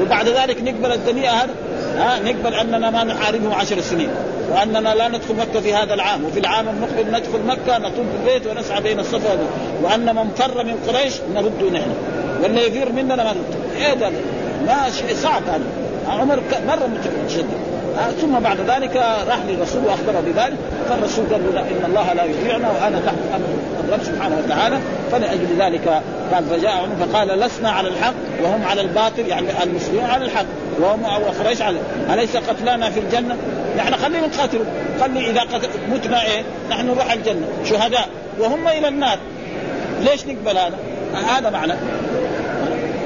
وبعد ذلك نقبل الدنيا هذا ها نقبل أننا ما نحاربهم عشر سنين وأننا لا ندخل مكة في هذا العام وفي العام المقبل ندخل مكة نطوف بالبيت ونسعى بين الصفا وأن من فر من قريش نرده نحن واللي يفير مننا ما نرده إيه ده؟ ما شيء صعب هذا. عمر مرة متشدد. ثم بعد ذلك راح للرسول واخبره بذلك فالرسول قال له إن الله لا يطيعنا وأنا تحت أمر الرب سبحانه وتعالى فلاجل ذلك. قال فجاء عمر فقال لسنا على الحق وهم على الباطل يعني المسلمون على الحق وهم وقريش على أليس قتلانا في الجنة؟ نحن خلينا نقاتلوا خلي إذا متنا إيه؟ نحن نروح الجنة. شهداء. وهم إلى النار. ليش نقبل هذا؟ هذا معنى.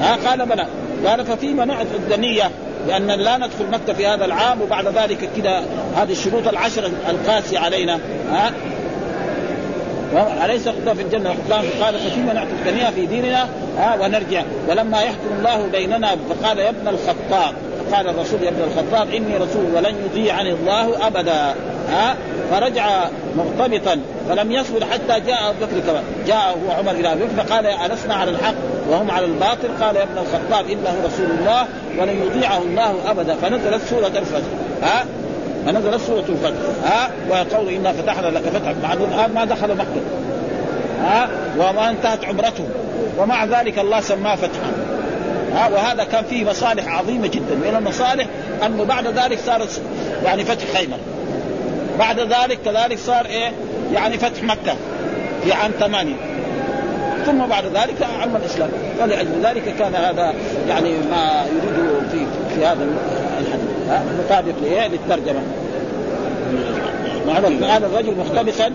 ها؟ قال بلى. قال ففيما نعطي الدنية لأن لا ندخل مكة في هذا العام وبعد ذلك كده هذه الشروط العشرة القاسية علينا. ها؟ أليس خطبة في الجنة؟ وخطبان قال ففيما نعطي الدنيا في ديننا ها ونرجع. ولما يحكم الله بيننا فقال يا ابن الخطاب قال الرسول يا ابن الخطاب إني رسول ولن يطيعني الله أبدا ها. فرجع مغتبطا فلم يصبر حتى جاء أبو بكر كمان جاء هو عمر إلى أبي بكر فقال ألسنا على الحق وهم على الباطل؟ قال يا ابن الخطاب إنه رسول الله ولن يطيعه الله أبدا. فنزلت سورة الفجر ها. فنزلت سورة الفجر ها؟ وقول انا فتحنا لك فتحا. مع الآن ما دخل مكه ها؟ وما انتهت عمرته ومع ذلك الله سماه فتحا. ها؟ وهذا كان فيه مصالح عظيمة جدا. من المصالح انه بعد ذلك صار يعني فتح خيمه بعد ذلك كذلك صار إيه؟ يعني فتح مكة. في عام ثمانية. ثم بعد ذلك عم الإسلام. ولأجل ذلك كان هذا يعني ما يريد في في هذا الحديث. مطابق للترجمة. هذا الرجل مختلفا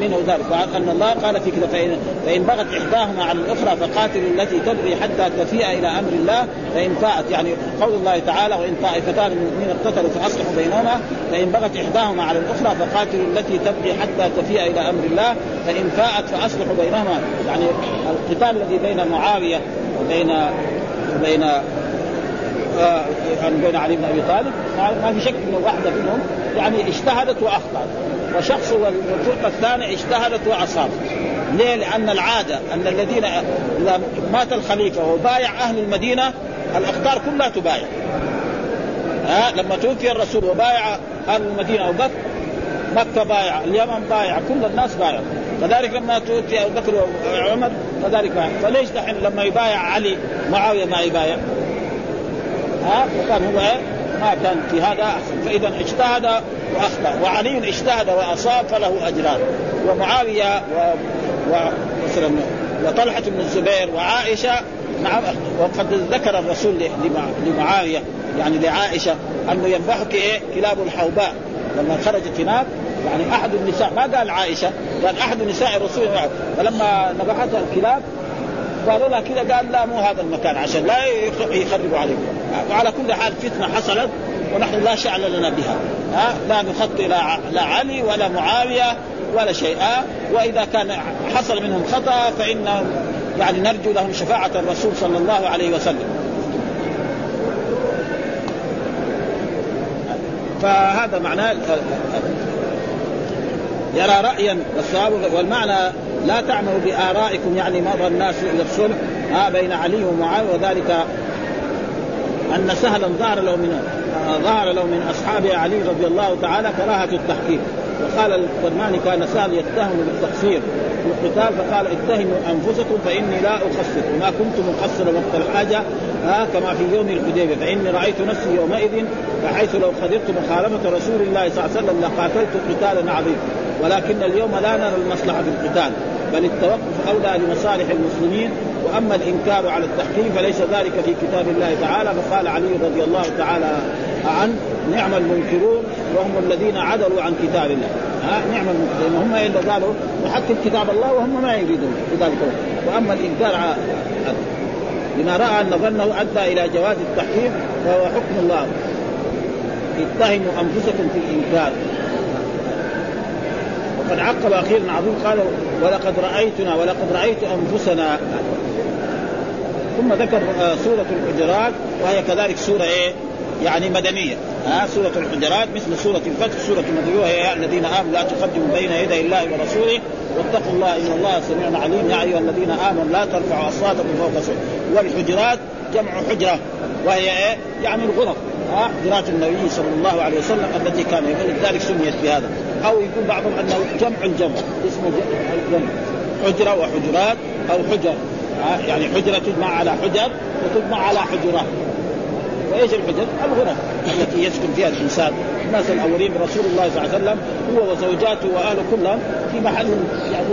منه ذلك. وأن الله قال في كذا فإن, فإن بغت إحداهما على الأخرى فقاتلوا التي تبغي حتى تفيء إلى أمر الله فإن فاءت. يعني قول الله تعالى وإن طائفتان من اقتتلوا فأصلحوا بينهما فإن بغت إحداهما على الأخرى فقاتلوا التي تبغي حتى تفيء إلى أمر الله فإن فاءت فأصلحوا بينهما. يعني القتال الذي بين معاوية وبين بين آه يعني بين علي بن أبي طالب. ما في شك إنه واحدة منهم. يعني اجتهدت وأخطأت. وشخص والفرقة الثانية اجتهدت وأصابت. ليه؟ لأن العادة أن الذين مات الخليفة وبايع أهل المدينة الأقطار كلها تبايع. ها؟ لما توفي الرسول وبايع أهل المدينة أبو بكر مكة بايع اليمن بايع كل الناس بايع كذلك لما توفي أبو بكر وعمر كذلك بايع. فليش دحين لما يبايع علي معاوية ما يبايع؟ ها وكان هو ما كان في هذا أحسن. فإذا اجتهد وأخطأ. وعلي اجتهد وأصاب فله أجران. ومعاوية و... ومثلا وطلحة بن الزبير وعائشة نعم وقد ذكر الرسول لمعاوية يعني لعائشة أنه ينبحك إيه؟ كلاب الحوباء. لما خرجت هناك يعني أحد النساء ما قال عائشة قال أحد نساء الرسول فلما نبحتها الكلاب قالوا لها كذا قال لا مو هذا المكان عشان لا يخربوا عليكم. وعلى كل حال فتنة حصلت ونحن لا شأن لنا بها. ها؟ لا نخطي لا علي ولا معاوية ولا شيء. وإذا كان حصل منهم خطأ فإن يعني نرجو لهم شفاعة الرسول صلى الله عليه وسلم. فهذا معناه يرى رايا والصواب والمعنى لا تعملوا بآرائكم يعني مضى الناس إلى الصلح بين علي ومعاوية وذلك أن سهلا ظهر له من ظهر له من أصحاب علي رضي الله تعالى كراهة التحكيم وقال الفرماني كان سهل يتهم بالتقصير. في القتال فقال اتهموا أنفسكم فإني لا أقصر. وما كنت مقصرا وقت الحاجة ها كما في يوم الحديبية. فإني رأيت نفسي يومئذ بحيث لو قدرت مخالفة رسول الله صلى الله عليه وسلم لقاتلت قتالا عظيما. ولكن اليوم لا نرى المصلحة في القتال بل التوقف أولى لمصالح المسلمين واما الانكار على التحكيم فليس ذلك في كتاب الله تعالى فقال علي رضي الله تعالى عنه نعم المنكرون وهم الذين عدلوا عن كتاب الله. ها نعم المنكرون. هم الا قالوا نحكم كتاب الله وهم ما يريدون لذلك واما الانكار على لما رأى أن ظنه أدى إلى جواز التحكيم فهو حكم الله. اتهموا أنفسكم في الإنكار. وقد عقب أخيرا عظيم قال ولقد رأيتنا ولقد رأيت أنفسنا. ثم ذكر آه، سورة الحجرات وهي كذلك سورة إيه؟ يعني مدنية. ها سورة الحجرات مثل سورة الفتح سورة المدنيه يا الذين آمنوا لا تقدموا بين يدي الله ورسوله واتقوا الله إن الله سميع عليم. يا أيها الذين آمنوا لا ترفعوا أصواتكم فوق صوت والحجرات جمع حجرة وهي إيه؟ يعني الغرف ها حجرات النبي صلى الله عليه وسلم التي كان يقول ذلك سميت بهذا. أو يقول بعضهم أنه جمع الجمع اسمه جمع حجرة وحجرات أو حجر. يعني حجرة تجمع على حجر وتجمع على حجرات. وايش الحجر؟ الغرف التي يسكن فيها الإنسان. الناس الأولين برسول الله صلى الله عليه وسلم هو وزوجاته واهله كلهم في محل يعني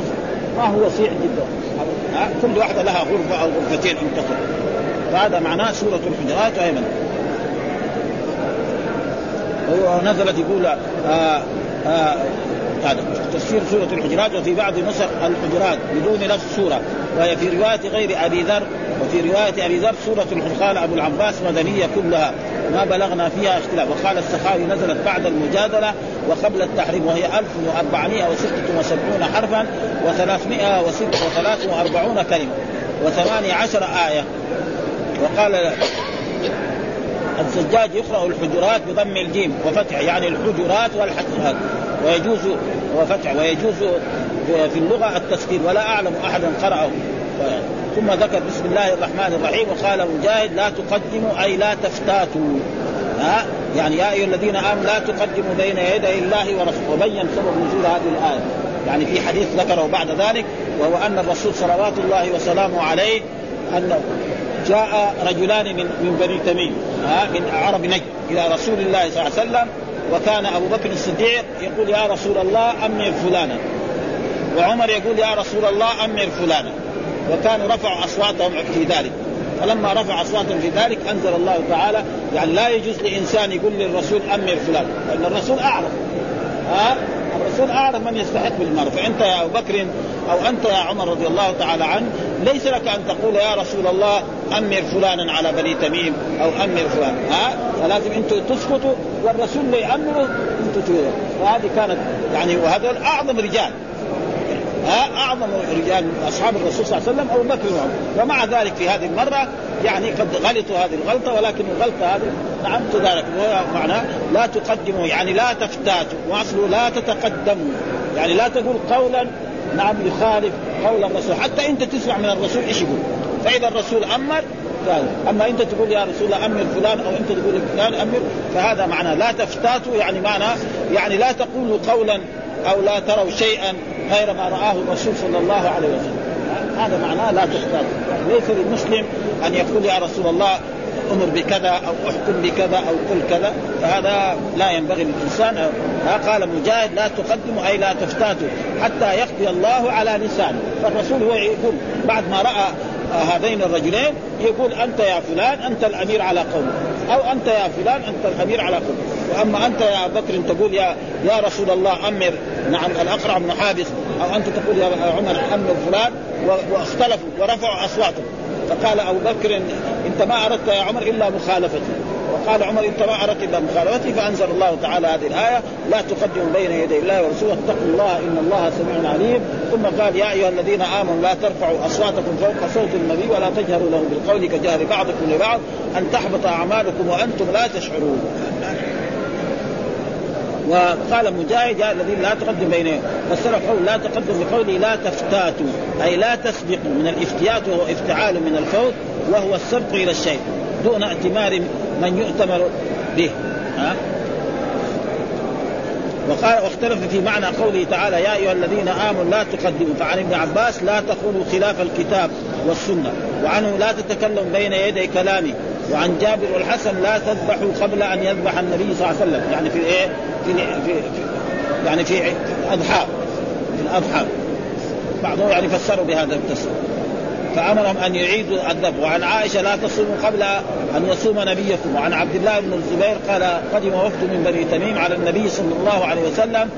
ما هو وسيع جدا. كل واحدة لها غرفة أو غرفتين ان تكن فهذا معناه سورة الحجرات أيضا. هو نزلت يقول آه آه هذا تفسير سورة الحجرات وفي بعض نسخ الحجرات بدون لفظ سورة وهي في رواية غير أبي ذر وفي رواية أبي ذر سورة الحرقان أبو العباس مدنية كلها. ما بلغنا فيها اختلاف. وقال السخاوي نزلت بعد المجادلة وقبل التحريم وهي 1476 حرفا و346 كلمة وثمانية عشر آية. وقال الزجاج يقرأ الحجرات بضم الجيم وفتح يعني الحجرات والحجرات. ويجوز وفتح ويجوز في اللغة التسكين ولا أعلم احدا قرأه. ثم ذكر بسم الله الرحمن الرحيم وقال مجاهد لا تقدموا أي لا تفتاتوا. ها؟ يعني يا أيها الذين آمنوا لا تقدموا بين يدي الله ورسوله. وبين سبب نزول هذه الآية. يعني في حديث ذكره بعد ذلك وهو أن الرسول صلوات الله وسلامه عليه أنه جاء رجلان من من بني تميم من عرب نجد إلى رسول الله صلى الله عليه وسلم وكان أبو بكر الصديق يقول يا رسول الله أمر فلانا. وعمر يقول يا رسول الله أمر فلانا. وكانوا رفعوا أصواتهم في ذلك. فلما رفع أصواتهم في ذلك أنزل الله تعالى يعني لا يجوز لإنسان يقول للرسول أمر فلان لأن الرسول أعرف ها الرسول أعرف من يستحق بالمرء فانت يا أبو بكر أو أنت يا عمر رضي الله تعالى عنه ليس لك أن تقول يا رسول الله أمر فلانا على بني تميم أو أمر فلان. ها؟ فلازم أنتم تسكتوا والرسول اللي يأمره أنتم تقولوا فهذه كانت يعني وهذول أعظم رجال. ها؟ أعظم رجال أصحاب الرسول صلى الله عليه وسلم أبو بكر ومع ذلك في هذه المرة يعني قد غلطوا هذه الغلطة ولكن الغلطة هذه نعم تدارك. معناه لا تقدموا يعني لا تفتاتوا. وأصله لا تتقدموا. يعني لا تقول قولا نعم يخالف قول الرسول. حتى انت تسمع من الرسول إيش يقول؟ فإذا الرسول أمر أما انت تقول يا رسول الله أمر فلان أو انت تقول فلان أمر فهذا معناه لا تفتاتوا يعني معنى يعني لا تقولوا قولا أو لا تروا شيئا غير ما رآه الرسول صلى الله عليه وسلم. هذا معناه لا يعني ليس للمسلم أن يقول يا رسول الله أمر بكذا أو أحكم بكذا أو قل كذا فهذا لا ينبغي للإنسان. قال مجاهد لا تقدموا أي لا تفتاتوا حتى يقضي الله على لسانه فالرسول هو يقول بعد ما رأى هذين الرجلين يقول أنت يا فلان أنت الأمير على قومك. أو أنت يا فلان أنت الأمير على قومك. وأما أنت يا بكر تقول يا يا رسول الله أمر. نعم الأقرع بن حابس أو أنت تقول يا عمر أمر فلان. واختلفوا ورفعوا أصواتهم. فقال أبو بكر انت ما اردت يا عمر إلا مخالفتي. وقال عمر انت ما اردت إلا مخالفتي فأنزل الله تعالى هذه الآية لا تقدموا بين يدي الله ورسوله اتقوا الله إن الله سميع عليم. ثم قال يا أيها الذين آمنوا لا ترفعوا أصواتكم فوق صوت النبي ولا تجهروا له بالقول كجهر بعضكم لبعض أن تحبط أعمالكم وأنتم لا تشعرون. وقال مجاهد يا الذين لا تقدم بين فسر قول لا تقدم بقوله لا تفتاتوا أي لا تسبقوا من الافتيات وهو افتعال من الفوت وهو السبق إلى الشيء دون ائتمار من يؤتمر به. ها؟ وقال واختلف في معنى قوله تعالى يا أيها الذين آمنوا لا تقدموا فعن ابن عباس لا تقولوا خلاف الكتاب والسنة وعنه لا تتكلم بين يدي كلامي وعن جابر والحسن لا تذبحوا قبل أن يذبح النبي صلى الله عليه وسلم. يعني في إيه؟ في, في, في يعني في اضحى في الأضحى. بعضهم يعني فسروا بهذا التفسير فأمرهم أن يعيدوا الذبح. وعن عائشة لا تصوموا قبل أن يصوم نبيكم. وعن عبد الله بن الزبير قال قدم وفد من بني تميم على النبي صلى الله عليه وسلم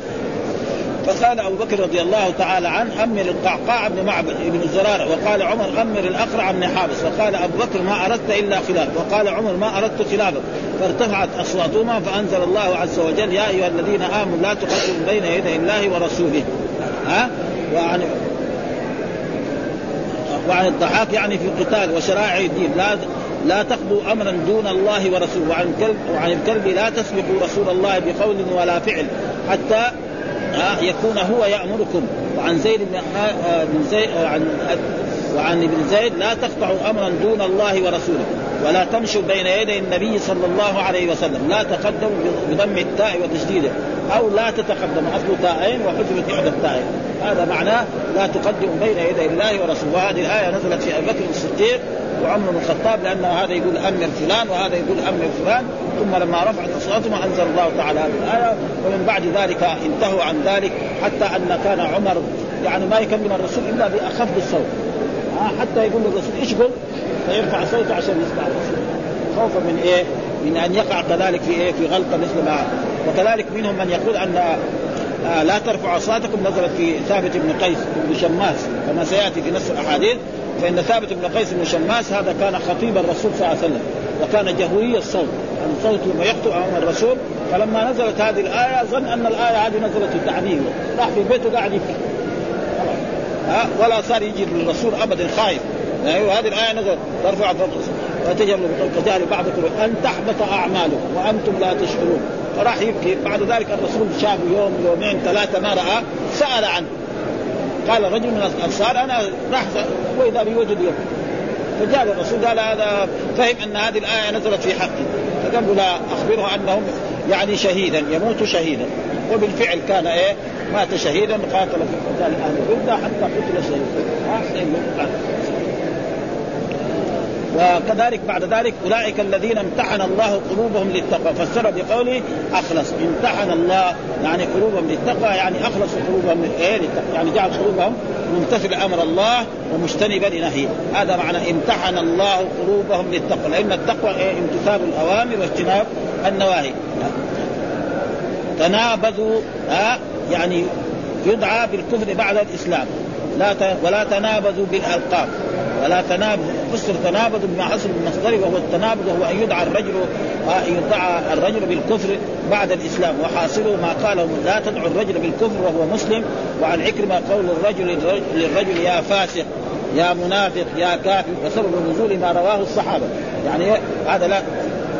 فقال أبو بكر رضي الله تعالى عنه أمر القعقاع بن معبد بن الزرار وقال عمر أمر الأقرع بن حابس. وقال أبو بكر ما أردت إلا خلاف وقال عمر ما أردت خلافك. فارتفعت أصواتهما فأنزل الله عز وجل يا أيها الذين آمنوا لا تقدموا بين يدي الله ورسوله. ها؟ وعن وعن الضحاك يعني في القتال وشرائع الدين. لا لا تقضوا أمرا دون الله ورسوله. وعن الكلب وعن الكلب لا تسبقوا رسول الله بقول ولا فعل. حتى يكون هو يأمركم. وعن زيد بن آه، زيد آه، عن وعن ابن زيد لا تقطعوا أمرا دون الله ورسوله ولا تمشوا بين يدي النبي صلى الله عليه وسلم. لا تقدموا بضم التاء وتشديده أو لا تتقدموا أصل تاءين وحذفت إحدى التاءين. هذا معناه لا تقدموا بين يدي الله ورسوله. وهذه الآية نزلت في أبي بكر الصديق وعمر بن الخطاب لأن هذا يقول أمر فلان وهذا يقول أمر فلان ثم لما رفعت أصواتهم أنزل الله تعالى هذه الآية ومن بعد ذلك انتهوا عن ذلك حتى أن كان عمر يعني ما يكلم الرسول إلا بأخف الصوت حتى يقول للرسول قل فيرفع صوته عشان يسمع الرسول خوفا من إيه؟ من أن يقع كذلك في إيه؟ في غلطة مثل ما وكذلك منهم من يقول أن آه لا ترفعوا أصواتكم نزلت في ثابت بن قيس بن شماس كما سيأتي في نص الأحاديث فإن ثابت بن قيس بن شماس هذا كان خطيب الرسول صلى الله عليه وسلم وكان جهوري الصوت يعني صوته لما يخطب أمام الرسول. فلما نزلت هذه الآية ظن أن الآية هذه نزلت التعذيب راح في بيته قاعد يبكي ولا صار يجي للرسول ابدا خايف. يعني هذه الآية نزلت ترفع فوق وتجعل كجهل بعضكم أن تحبط أعمالكم وأنتم لا تشعرون. فراح يبكي. بعد ذلك الرسول شافه يوم يومين ثلاثة ما رأى سأل عنه. قال رجل من الأنصار أنا راح واذا بوجد يوم فجاء الرسول قال هذا فهم أن هذه الآية نزلت في حقه. فقال له لا أخبره أنهم يعني شهيدا يموت شهيدا. وبالفعل كان إيه مات شهيدا قاتل في قتال أهل الردة حتى قتل شهيدا. وكذلك بعد ذلك أولئك الذين امتحن الله قلوبهم للتقوى. فسر بقوله أخلص. امتحن الله يعني قلوبهم للتقوى يعني اخلصوا قلوبهم إيه للتقوى. يعني جعل قلوبهم ممتثل أمر الله ومجتنبا لنهيه هذا معنى امتحن الله قلوبهم للتقوى. لأن التقوى إيه؟ امتثال الأوامر واجتناب النواهي. تنابذوا ها يعني يدعى بالكفر بعد الإسلام. لا ولا تنابذوا بالألقاب. ولا تنابذ فسر تنابذ بما حصل من مصدره وهو التنابذ وهو أن يدعى الرجل ان يدعى الرجل بالكفر بعد الإسلام. وحاصله ما قاله لا تدعو الرجل بالكفر وهو مسلم. وعن عكرمة قول الرجل للرجل يا فاسق يا منافق يا كافر وسبب نزول ما رواه الصحابة. يعني هذا لا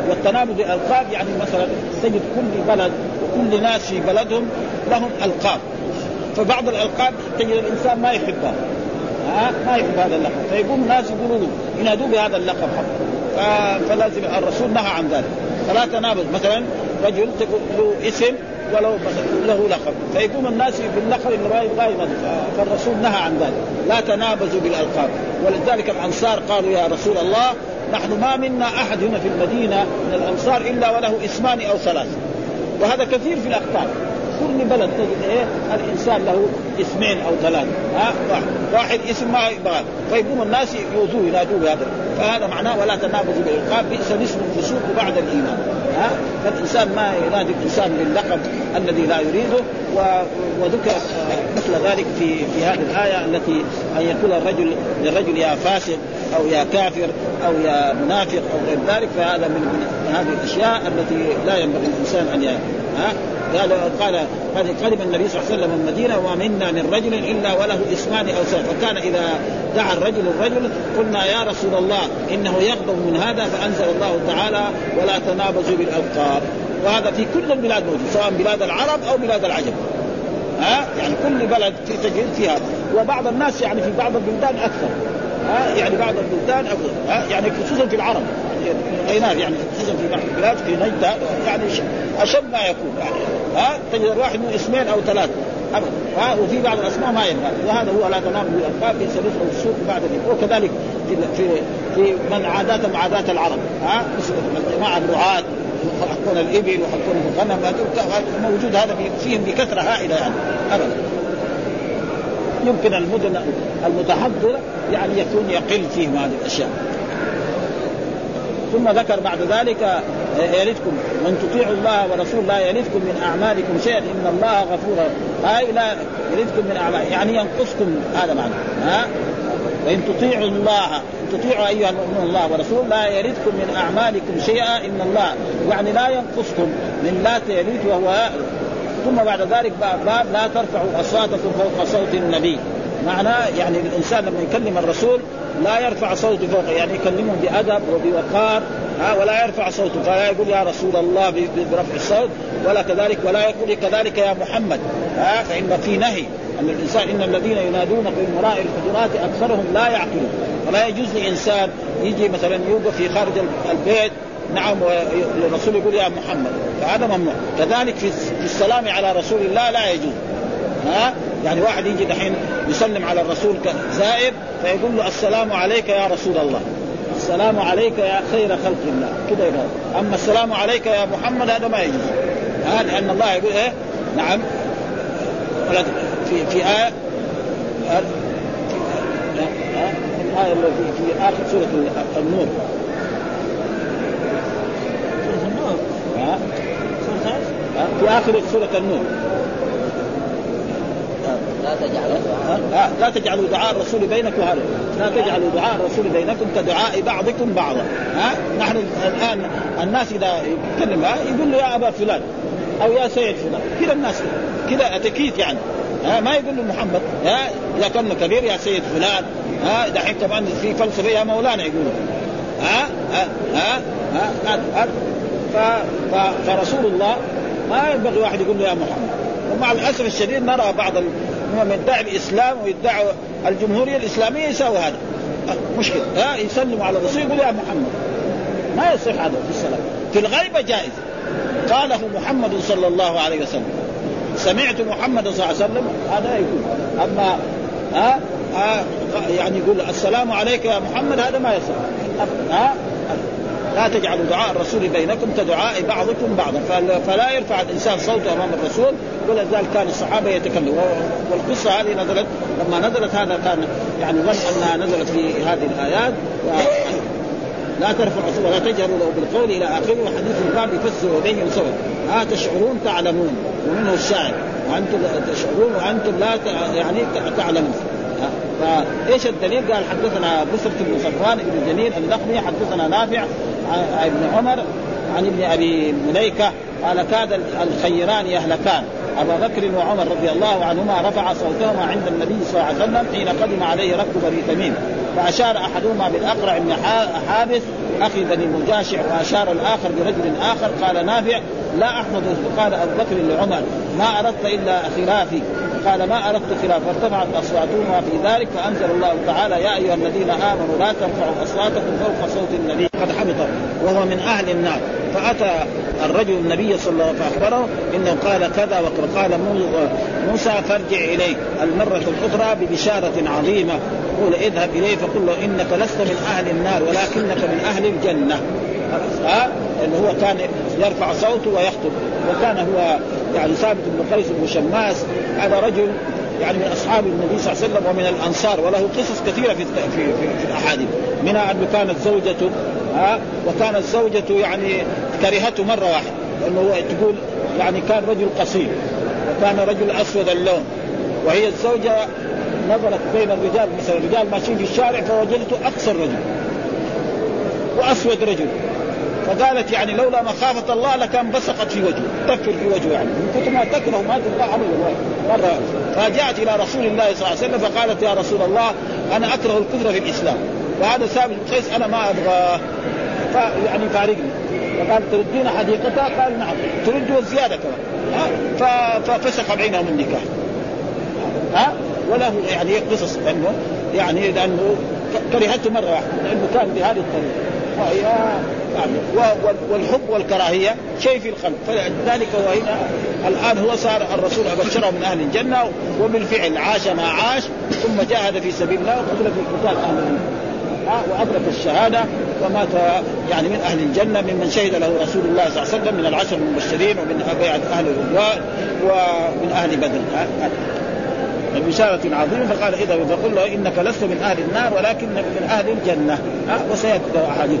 والتنابذ بالالقاب يعني مثلا تجد كل بلد وكل ناس في بلدهم لهم ألقاب. فبعض الألقاب تجد الإنسان ما يحبها. ها ما يحب هذا اللقب. فيقوم الناس يقولوا له ينادوا بهذا اللقب حقه. فلازم الرسول نهى عن ذلك. فلا تنابذ مثلا رجل له اسم ولو له لقب. فيقوم الناس باللقب اللي ما يبغى فالرسول نهى عن ذلك. لا تنابذوا بالألقاب. ولذلك الأنصار قالوا يا رسول الله نحن ما منا أحد هنا في المدينة من الأنصار إلا وله اسمان أو ثلاث وهذا كثير في الأقطار. كل بلد تجد إيه؟ الإنسان له اسمين أو ثلاث ها؟ واحد, واحد اسم ما يبغى. فيقوم الناس يؤذوه ينادوه بهذا فهذا معناه ولا تنابذوا بالالقاب بئس الاسم الفسوق بعد الإيمان. ها؟ فالإنسان ما ينادي الإنسان باللقب الذي لا يريده. وذكر مثل ذلك في في هذه الآية التي أن يقول الرجل للرجل يا فاسق أو يا كافر أو يا منافق أو غير ذلك. فهذا من هذه الأشياء التي لا ينبغي الإنسان أن ها؟ قال قال قدم النبي صلى الله عليه وسلم المدينة وما منا من رجل إلا وله اسمان أو سنه فكان إذا دعا الرجل الرجل قلنا يا رسول الله إنه يغضب من هذا فأنزل الله تعالى ولا تنابزوا بالألقاب وهذا في كل البلاد موجود سواء بلاد العرب أو بلاد العجم. ها؟ يعني كل بلد تجريد فيها. وبعض الناس يعني في بعض البلدان أكثر. ها يعني بعض البلدان أكثر ها يعني خصوصا في العرب غينات يعني خصوصا في بعض البلاد في نجد يعني أشد ما يكون يعني ها تجد الواحد من اسمين أو ثلاث ابدا ها وفي بعض الأسماء ما ينفع وهذا هو لا تنام بالالقاب في أو السوق بعد ذلك وكذلك في في في من عاداتهم عادات العرب ها الجماعه الرعاة يحكون الإبل ويحكون الغنم موجود هذا فيهم بكثرة هائلة يعني ابدا. يمكن المدن المتحضرة يعني يكون يقل فيهم هذه الأشياء. ثم ذكر بعد ذلك يلدكم. من تطيعوا الله ورسول لا يلدكم من أعمالكم شيئا. إن الله غفور هاي لا يلدكم من أعمال. يعني ينقصكم هذا معنى ها؟ وإن تطيعوا الله ان تطيعوا أيها المؤمنون الله ورسوله لا يلدكم من أعمالكم شيئا. إن الله يعني لا ينقصكم من لا يلد وهو ثم بعد ذلك باب لا ترفعوا أصواتكم فوق صوت النبي. معناه يعني الإنسان لما يكلم الرسول لا يرفع صوته فوق يعني يكلمهم بأدب وبوقار ها ولا يرفع صوته فلا يقول يا رسول الله برفع الصوت ولا كذلك ولا يقول كذلك يا محمد ها فإن في نهي أن الإنسان إن الذين ينادونك من وراء الحجرات أكثرهم لا يعقلون. فلا يجوز لإنسان يجي مثلا يوقف في خارج البيت نعم والرسول يقول يا محمد. فهذا ممنوع. كذلك في السلام على رسول الله لا يجوز. ها؟ يعني واحد يجي دحين يسلم على الرسول زائر فيقول له السلام عليك يا رسول الله. السلام عليك يا خير خلق الله. كده يقول. أما السلام عليك يا محمد هذا ما يجوز. ها؟ لأن الله يقول إيه؟ نعم. في في آية الآية التي في آخر سورة النور سورة النور في آخر سورة النور. لا تجعلوا دعاء. لا تجعلوا دعاء الرسول بينكم هذا. لا تجعلوا دعاء الرسول بينكم كدعاء بعضكم بعضا. ها؟ نحن الآن الناس إذا يتكلم يقول له يا أبا فلان أو يا سيد فلان. كذا الناس كذا أتكيت يعني. ها؟ ما يقول له محمد ها؟ اذا كان كبير يا سيد فلان ها؟ دحين كمان في فلسفة يا مولانا يقولوا ها؟ ها؟ ها, ها, ها, ها؟ فرسول الله ما ينبغي واحد يقول له يا محمد. ومع الأسف الشديد نرى بعض من يدعي الإسلام ويدعي الجمهورية الإسلامية يساوي هذا. مشكلة. ها يسلموا على الرسول يقول يا محمد. ما يصح هذا في السلام في الغيبة جائز. قاله محمد صلى الله عليه وسلم. سمعت محمد صلى الله عليه وسلم هذا يقول. أما ها ها يعني يقول السلام عليك يا محمد هذا ما يصح. ها؟ لا تجعلوا دعاء الرسول بينكم كدعاء بعضكم بعضا. فلا يرفع الإنسان صوته أمام الرسول ولذلك كان الصحابة يتكلمون والقصة هذه نزلت لما نزلت هذا كان يعني ظن أنها نزلت في هذه الآيات. و لا ترفع ولا تجهروا له بالقول إلى آخره. وحديث الباب يفسر وبين سوى ها تشعرون تعلمون ومنه الشاعر. وأنتم تشعرون وأنتم لا يعني تعلمون. فإيش الدليل؟ قال حدثنا بسرة بن صفوان بن جميل اللقمي حدثنا نافع ابن عمر عن ابن أبي مليكة قال كاد الخيران يهلكان. أبا بكر وعمر رضي الله عنهما رفع صوتهما عند النبي صلى الله عليه وسلم حين قدم عليه ركب بني تميم فأشار أحدهما بالأقرع بن حابس أخي بني مجاشع وأشار الآخر برجل آخر قال نافع لا أحمد قال أبو بكر لعمر ما أردت إلا خلافي. قال ما اردت خلاف فارتفعت اصواتهما في ذلك فأنزل الله تعالى يا أيها الذين آمنوا لا ترفعوا أصواتكم فوق صوت النبي. قد حبط وهو من أهل النار. فأتى الرجل النبي صلى الله عليه وسلم فأخبره إنه قال كذا وقال موسى فارجع اليه المرة الأخرى ببشارة عظيمة. يقول اذهب إليه فقل له إنك لست من أهل النار ولكنك من أهل الجنة. ها اللي هو كان يرفع صوته ويخطب. وكان هو يعني ثابت بن قيس بن شماس هذا رجل يعني من أصحاب النبي صلى الله عليه وسلم ومن الأنصار وله قصص كثيرة في في في, في الأحاديث. منها انه كانت زوجته ها وكانت زوجته يعني كرهته مرة واحدة. لأنه تقول يعني كان رجل قصير وكان رجل أسود اللون. وهي الزوجة نظرت بين الرجال مثلا الرجال ماشيين في الشارع فوجدته أقصر رجل وأسود رجل. فقالت يعني لولا مخافة الله لكان بصقت في وجهه تكفر في وجهه يعني. من كثر ما تكره ما تلقى عمل مرة فجاءت إلى رسول الله صلى الله عليه وسلم فقالت يا رسول الله أنا أكره الكفر في الإسلام. وهذا ثابت قيس أنا ما أبغى يعني فارقني. فقال تردين حديقتها؟ قال نعم. ترد زيادة كمان. ففسخ بينهم النكاح. ها؟ وله يعني قصص انه يعني لأنه كرهته مرة واحدة لأنه كان بهذه الطريقة. والحب والكراهية شيء في القلب. فلذلك هو هنا الآن هو صار الرسول أبشره من أهل الجنة وبالفعل عاش ما عاش ثم جاهد في سبيل الله وقتل في قتال أهل الجنه وأدرك الشهادة ومات يعني من أهل الجنة ممن شهد له رسول الله صلى الله عليه وسلم من العشر المبشرين ومن أهل الرضوان ومن أهل بدر. بشارة عظيمة. فقال إذا فقل له إنك لست من أهل النار ولكنك من أهل الجنة. وسيذكر أحاديث.